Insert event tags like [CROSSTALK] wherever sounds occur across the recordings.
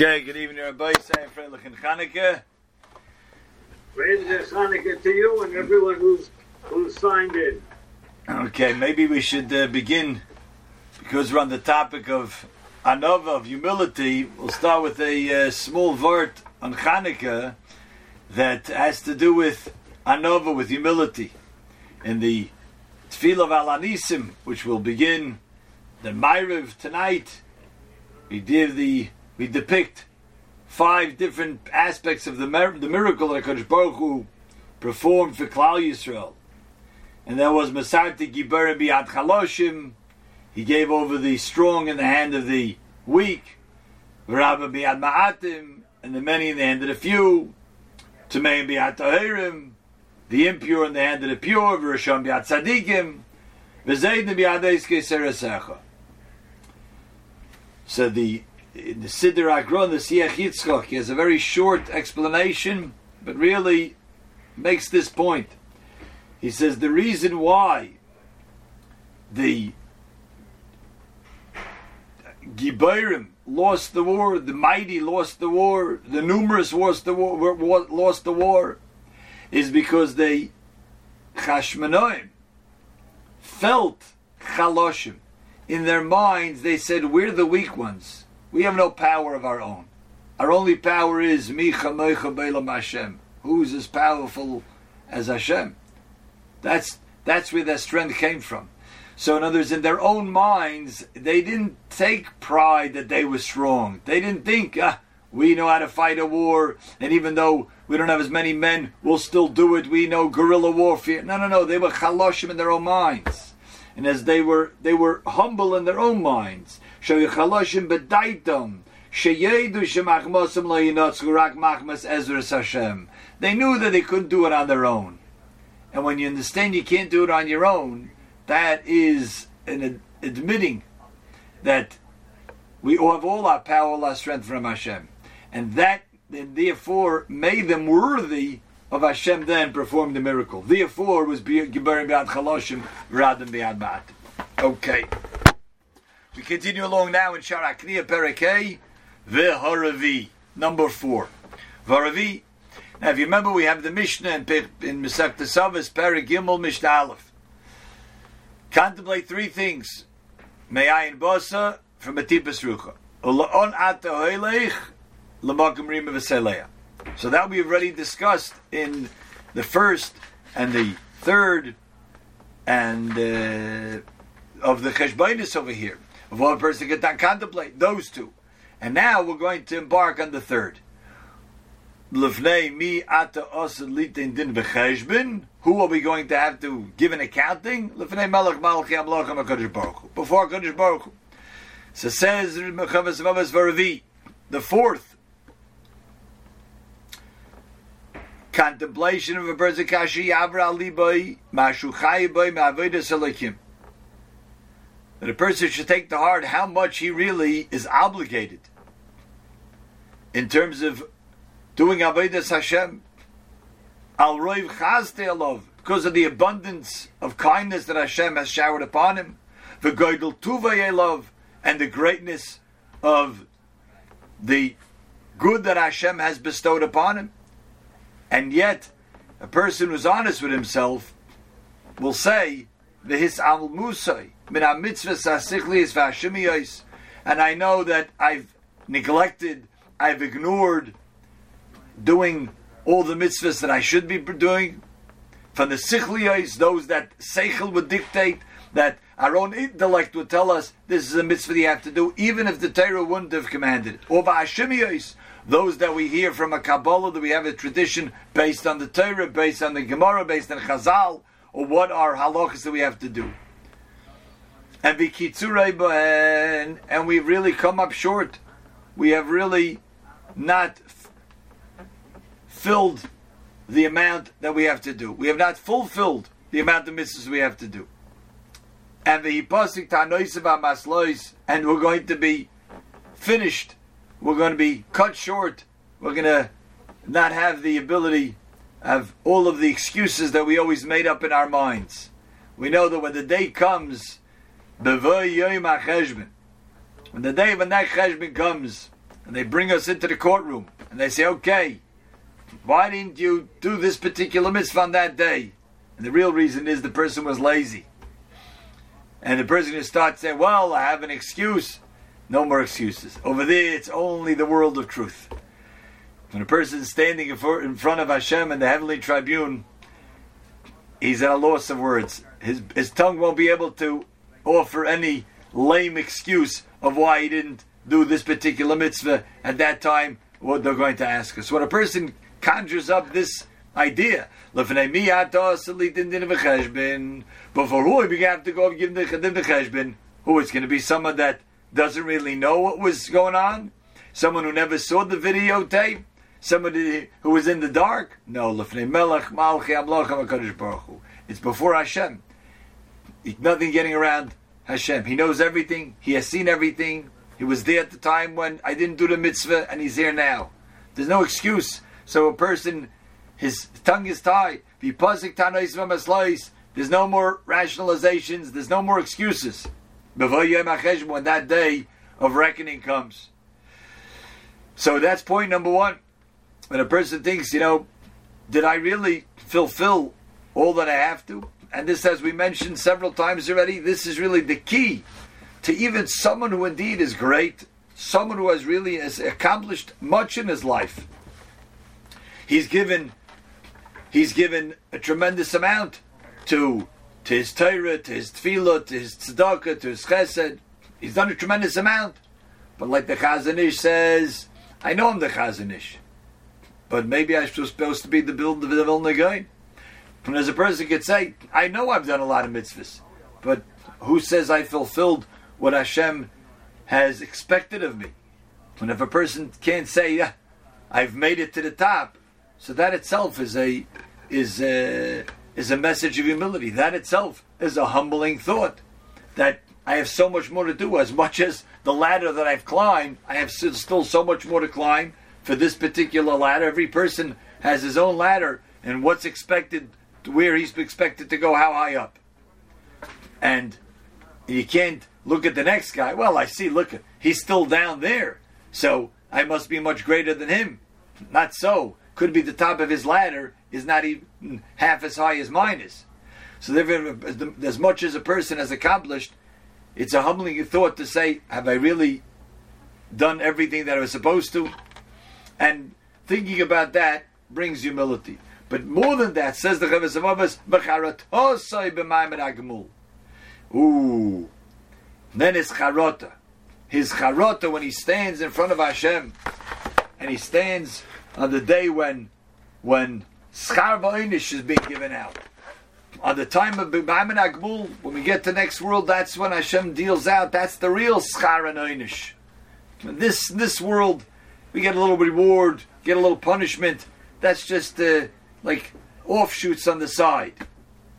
Okay, good evening, everybody. Say Freilich and Chanukah. Praise Hanukkah to you and everyone who's who's signed in. Okay, maybe we should uh, begin because we're on the topic of anova of humility. We'll start with a uh, small word on Chanukah that has to do with anova with humility. In the Tefillah of Alanisim, which will begin the Ma'ariv tonight, we give the we depict five different aspects of the, mer- the miracle that Kodesh Baruch Hu performed for Klal Yisrael. And that was Masarti Gibar Biad Chaloshim. He gave over the strong in the hand of the weak. Rabba Biad Ma'atim. And the many in the hand of the few. Tameim Biad Tahirim. The impure in the hand of the pure. V'Rishon Biad Tzadikim. V'Zaydin Biad Eiske Serasecha. So the in the Siddur Agron, the Siach Yitzchok, he has a very short explanation, but really makes this point. He says the reason why the Gibayrim lost the war, the mighty lost the war, the numerous lost the war, lost the war, is because they Chashmanoim felt Chaloshim. In their minds, they said, We're the weak ones. We have no power of our own. Our only power is Micha Meicha Beilam Hashem. Who's as powerful as Hashem? That's that's where their strength came from. So, in other words, in their own minds, they didn't take pride that they were strong. They didn't think, ah, we know how to fight a war, and even though we don't have as many men, we'll still do it. We know guerrilla warfare. No, no, no. They were chaloshim in their own minds, and as they were, they were humble in their own minds. They knew that they couldn't do it on their own. And when you understand you can't do it on your own, that is an ad- admitting that we have all our power, all our strength from Hashem. And that, and therefore, made them worthy of Hashem then performing the miracle. Therefore, was Gibarim Biad Chaloshim than Biad Ma'at. Okay. We continue along now in Sharakriya Perekei, V'Haravi, number four. V'Haravi. Now, if you remember, we have the Mishnah in, in Mesechtes Avos, Perek Gimel, Mishnah Aleph. Contemplate three things. Me'ayin Bosa, from a Tipas Rucha. Ula'on Ata Hoylech, L'Makam Rima V'Seleya. So that we've already discussed in the first and the third and uh, of the Cheshbainis over here of what a person can contemplate. Those two. And now we're going to embark on the third. Lefnei mi ata din. Who are we going to have to give an accounting? Lefnei melech malchi HaKadosh Baruch. Before HaKadosh Baruch. So says. The fourth. Contemplation of a person kashi yavra libai mashu chayibai ma'avodas halakim that a person should take to heart how much he really is obligated in terms of doing avodas Hashem. Al roiv chazte because of the abundance of kindness that Hashem has showered upon him. The goydel tuva love and the greatness of the good that Hashem has bestowed upon him. And yet, a person who's honest with himself will say, the his al musay min mitzvahs and I know that I've neglected, I've ignored doing all the mitzvahs that I should be doing. From the sichliyos, those that seichel would dictate, that our own intellect would tell us this is a mitzvah you have to do, even if the Torah wouldn't have commanded. Or v'ashimiyos, those that we hear from a Kabbalah, that we have a tradition based on the Torah, based on the Gemara, based on Chazal, or what are halachas that we have to do. And bohen, and we've really come up short. We have really not f- filled the amount that we have to do. We have not fulfilled the amount of mitzvahs we have to do. And the hiposik maslois, and we're going to be finished. We're going to be cut short. We're going to not have the ability of all of the excuses that we always made up in our minds. We know that when the day comes, when the day when that cheshbon comes, and they bring us into the courtroom, and they say, okay, why didn't you do this particular mitzvah on that day? And the real reason is the person was lazy. And the person starts saying, well, I have an excuse. No more excuses. Over there, it's only the world of truth. When a person is standing in front of Hashem in the heavenly tribune, he's at a loss of words. His, his tongue won't be able to offer any lame excuse of why he didn't do this particular mitzvah at that time, what they're going to ask us. When a person conjures up this idea, before who we have to go give the cheshbon, who is going to be someone that doesn't really know what was going on, someone who never saw the videotape, somebody who was in the dark. No, It's before Hashem. Nothing getting around Hashem. He knows everything. He has seen everything. He was there at the time when I didn't do the mitzvah, and he's here now. There's no excuse. So a person, his tongue is tied. There's no more rationalizations. There's no more excuses. When that day of reckoning comes. So that's point number one. When a person thinks, you know, did I really fulfill all that I have to? And this, as we mentioned several times already, this is really the key to even someone who indeed is great, someone who has really has accomplished much in his life. He's given he's given a tremendous amount to to his Torah, to his tefillah, to his tzedakah, to his chesed. He's done a tremendous amount. But like the Chazon Ish says, I know I'm the Chazon Ish. But maybe I'm supposed to be the build of the Vilna Gaon. And as a person could say, I know I've done a lot of mitzvahs, but who says I fulfilled what Hashem has expected of me? And if a person can't say, yeah, I've made it to the top, so that itself is a is a, is a message of humility. That itself is a humbling thought that I have so much more to do. As much as the ladder that I've climbed, I have still so much more to climb for this particular ladder. Every person has his own ladder, and what's expected, where he's expected to go, how high up. And you can't look at the next guy. Well, I see, look, he's still down there. So I must be much greater than him. Not so. Could be the top of his ladder is not even half as high as mine is. So as much as a person has accomplished, it's a humbling thought to say, have I really done everything that I was supposed to? And thinking about that brings humility. But more than that, says the Chovos HaLevavos, Ooh. Then his charota. His charota when he stands in front of Hashem, and he stands on the day when when schar v'oinish is being given out. On the time of B'maimin Agmul, when we get to next world, that's when Hashem deals out. That's the real schar and oinish. This this world, we get a little reward, get a little punishment. That's just uh, like offshoots on the side.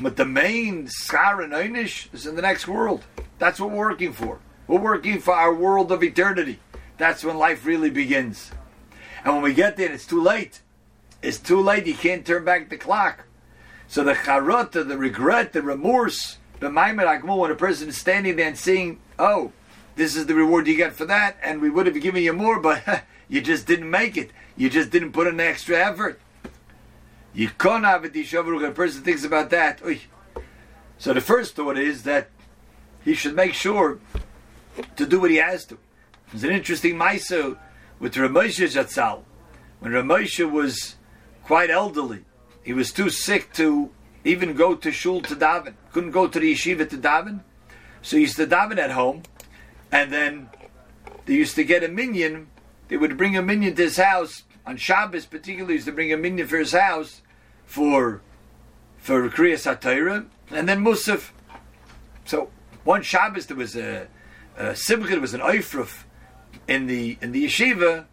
But the main schar einish is in the next world. That's what we're working for. We're working for our world of eternity. That's when life really begins. And when we get there, it's too late. It's too late. You can't turn back the clock. So the charota, the regret, the remorse, the maimer when a person is standing there and seeing, oh, this is the reward you get for that, and we would have given you more, but [LAUGHS] you just didn't make it. You just didn't put in extra effort. Yikona v'tishavruk. A person thinks about that. So the first thought is that he should make sure to do what he has to. There's an interesting Maisa with Ramosha Jatzal. When Ramosha was quite elderly, he was too sick to even go to shul to daven. Couldn't go to the yeshiva to daven. So he used to daven at home. And then they used to get a minyan. They would bring a minyan to his house on Shabbos, particularly, used to bring a minyan for his house for for Kriyas HaTorah, and then Musaf. So one Shabbos there was a, a there was an Eifruf in the in the yeshiva.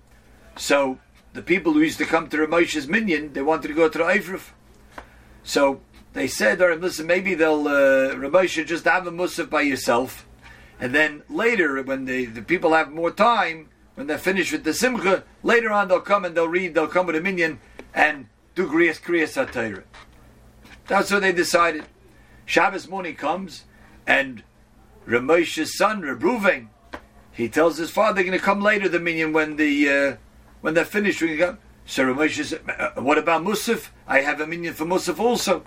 So the people who used to come to Ramosha's minyan, they wanted to go to Eifruf. So they said, "All right, listen, maybe they'll uh, Ramosha just have a Musaf by yourself." And then later, when the, the people have more time, when they're finished with the simcha, later on they'll come and they'll read, they'll come with a minyan and do Kriyas Kriyas HaTorah. That's what they decided. Shabbos morning comes and Ramosha's son, Rebruven, he tells his father they're going to come later, the minyan, when the uh, when they're finished. We go. So Ramosha says, uh, "What about Musaf? I have a minyan for Musaf also."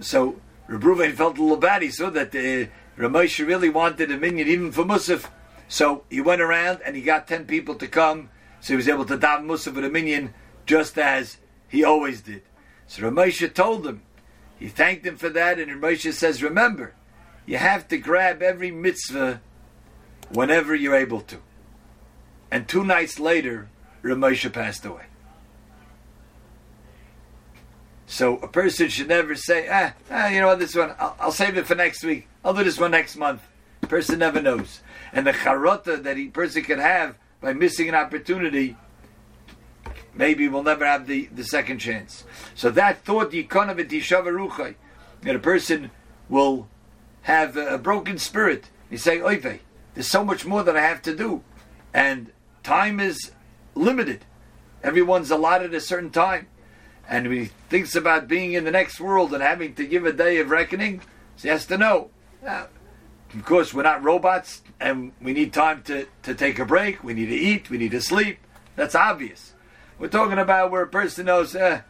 So Rebruven felt a little bad. He saw that uh, Ramosha really wanted a minyan even for Musaf. So he went around and he got ten people to come. So he was able to daven Musaf with a minyan, just as he always did. So Ramosha told him, he thanked him for that, and Ramosha says, remember, you have to grab every mitzvah whenever you're able to. And two nights later, Ramosha passed away. So a person should never say, ah, ah you know what, this one, I'll, I'll, save it for next week. I'll do this one next month. Person never knows. And the charota that a person can have by missing an opportunity maybe we'll never have the, the second chance. So that thought, Yikonav Ruchai, that a person will have a, a broken spirit. He say, Oive, there's so much more that I have to do. And time is limited. Everyone's allotted a certain time. And he thinks about being in the next world and having to give a day of reckoning, he has to know. Now, of course, we're not robots and we need time to, to take a break. We need to eat. We need to sleep. That's obvious. We're talking about where a person knows, eh,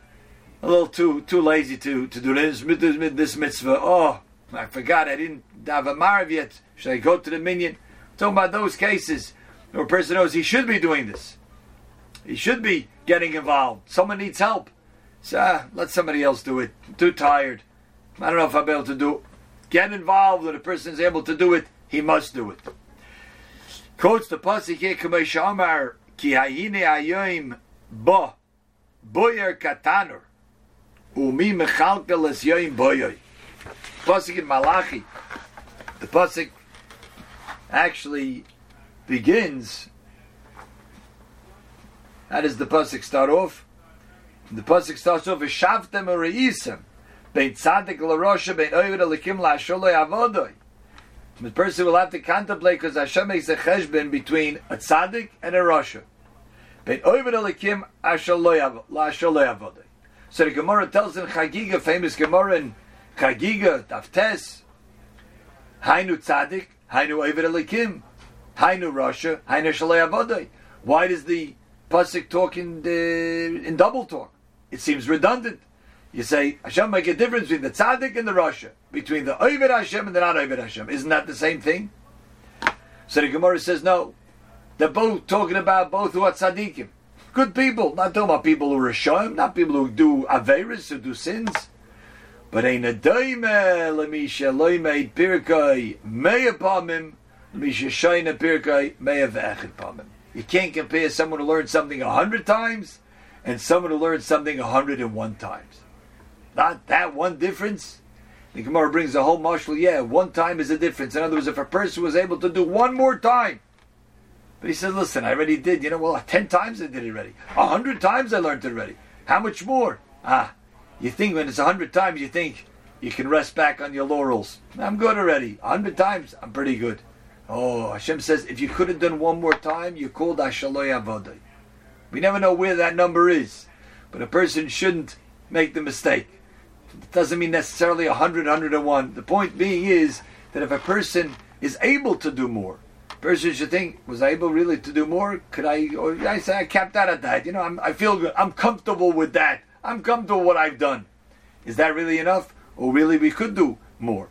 a little too too lazy to, to do this, this mitzvah. Oh, I forgot, I didn't have a Ma'ariv yet. Should I go to the minyan? We're talking about those cases where a person knows he should be doing this. He should be getting involved. Someone needs help. So ah, let somebody else do it. I'm too tired. I don't know if be able to do it. Get involved when a person is able to do it. He must do it. Quotes the pasuk here, Amar, Ki hayine ayoim bo boyer katanur umi mechalkel es yoim boyoy. Pasuk in Malachi. The pasuk actually begins. How does the pasuk start off? The pasuk starts off: "V'shavtem ureisem bein tzadik l'rosha bein oived alikim la'asholoi avodoy." The person will have to contemplate because Hashem makes a cheshbon between a tzaddik and a rasha. So the Gemara tells in Chagiga, famous Gemara in Chagiga, Taftes, Hainu Tzadik, Hainu Oived Elikim, Hainu Rasha, Hainu Shalei Avodai. Why does the Pasuk talk in, in double talk? It seems redundant. You say, Hashem make a difference between the Tzadik and the Rasha, between the Oived Hashem and the not Oived Hashem. Isn't that the same thing? So the Gemara says, no. They're both talking about both who are tzaddikim. Good people. Not talking about people who are Rishayim, not people who do Averis, who do sins. But ain't a daime lemisha loimeid pirkai mea pamim lemisha shayna pirkai mea ve'echid pamim. You can't compare someone who learned something a hundred times and someone who learned something a hundred and one times. Not that one difference. The Gemara brings a whole marshal. Yeah, one time is a difference. In other words, if a person was able to do one more time but he said, listen, I already did. You know, well, 10 times I did it already. A hundred times I learned it already. How much more? Ah, you think when it's a hundred times, you think you can rest back on your laurels. I'm good already. A hundred times, I'm pretty good. Oh, Hashem says, if you could have done one more time, you called Ashaloy Avodai. We never know where that number is. But a person shouldn't make the mistake. It doesn't mean necessarily 100, 101. The point being is that if a person is able to do more, person should think, was I able really to do more? Could I, or I say I capped out at that. You know, I'm, I feel good. I'm comfortable with that. I'm comfortable with what I've done. Is that really enough? Or really we could do more?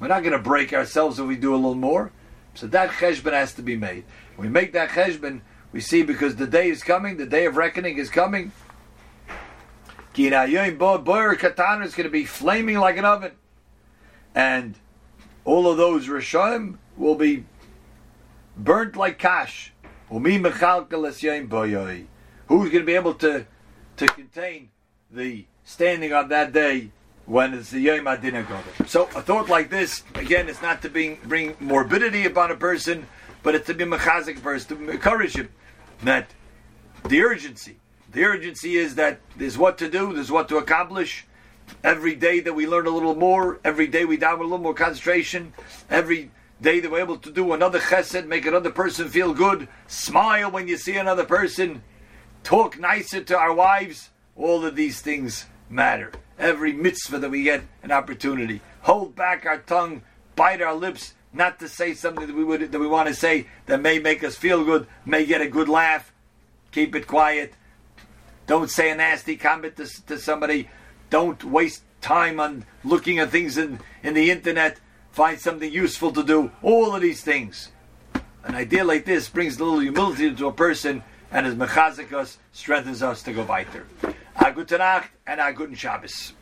We're not going to break ourselves if we do a little more. So that cheshbon has to be made. We make that cheshbon, we see because the day is coming, the day of reckoning is coming. Boyer Katana is going to be flaming like an oven. And all of those Rishayim will be burnt like cash. Who's going to be able to to contain the standing on that day when it's the Yom Adina So a thought like this, again, it's not to bring, bring morbidity upon a person, but it's to be mechazik first, to encourage him that the urgency, the urgency is that there's what to do, there's what to accomplish. Every day that we learn a little more, every day we with a little more concentration, every day that we're able to do another chesed, make another person feel good, smile when you see another person, talk nicer to our wives. All of these things matter. Every mitzvah that we get an opportunity. Hold back our tongue, bite our lips, not to say something that we would that we want to say that may make us feel good, may get a good laugh. Keep it quiet. Don't say a nasty comment to, to somebody. Don't waste time on looking at things in, in the internet. Find something useful to do. All of these things. An idea like this brings a little humility into a person and as mechazik us, strengthens us to go weiter. A gute Nacht and a guten Shabbos.